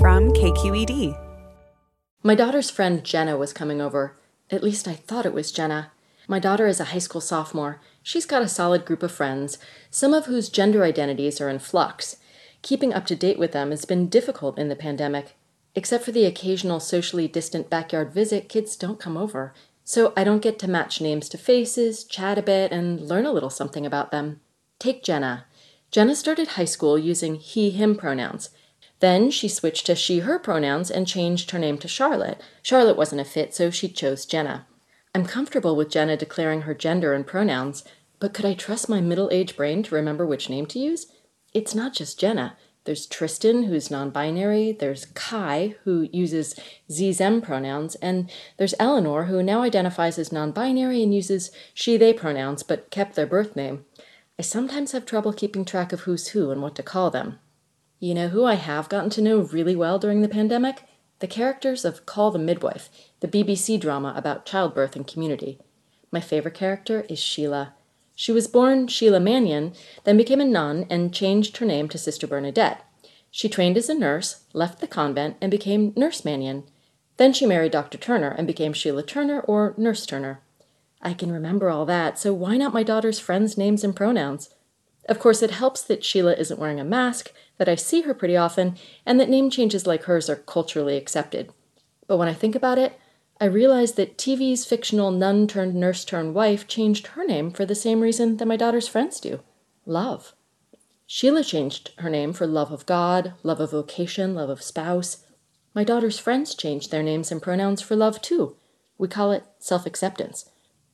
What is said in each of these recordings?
From KQED. My daughter's friend Jenna was coming over. At least I thought it was Jenna. My daughter is a high school sophomore. She's got a solid group of friends, some of whose gender identities are in flux. Keeping up to date with them has been difficult in the pandemic. Except for the occasional socially distant backyard visit, kids don't come over. So I don't get to match names to faces, chat a bit, and learn a little something about them. Take Jenna. Jenna started high school using he, him pronouns. Then she switched to she, her pronouns and changed her name to Charlotte. Charlotte wasn't a fit, so she chose Jenna. I'm comfortable with Jenna declaring her gender and pronouns, but could I trust my middle aged brain to remember which name to use? It's not just Jenna. There's Tristan, who's non binary, there's Kai, who uses Z them pronouns, and there's Eleanor, who now identifies as non binary and uses she they pronouns but kept their birth name. I sometimes have trouble keeping track of who's who and what to call them. You know who I have gotten to know really well during the pandemic? The characters of Call the Midwife, the BBC drama about childbirth and community. My favorite character is Sheila. She was born Sheila Mannion, then became a nun and changed her name to Sister Bernadette. She trained as a nurse, left the convent, and became Nurse Mannion. Then she married Dr. Turner and became Sheila Turner or Nurse Turner. I can remember all that, so why not my daughter's friends' names and pronouns? Of course, it helps that Sheila isn't wearing a mask, that I see her pretty often, and that name changes like hers are culturally accepted. But when I think about it, I realize that TV's fictional nun turned nurse turned wife changed her name for the same reason that my daughter's friends do love. Sheila changed her name for love of God, love of vocation, love of spouse. My daughter's friends changed their names and pronouns for love too. We call it self acceptance.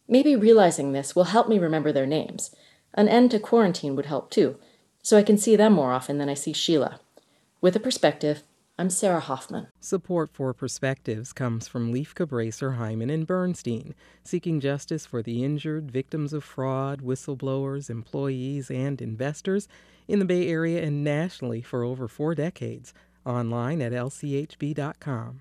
Maybe realizing this will help me remember their names. An end to quarantine would help too so I can see them more often than I see Sheila. With a perspective, I'm Sarah Hoffman. Support for Perspectives comes from Lieff Cabraser, Heimann, and Bernstein, seeking justice for the injured, victims of fraud, whistleblowers, employees, and investors in the Bay Area and nationally for over four decades. Online at lchb.com.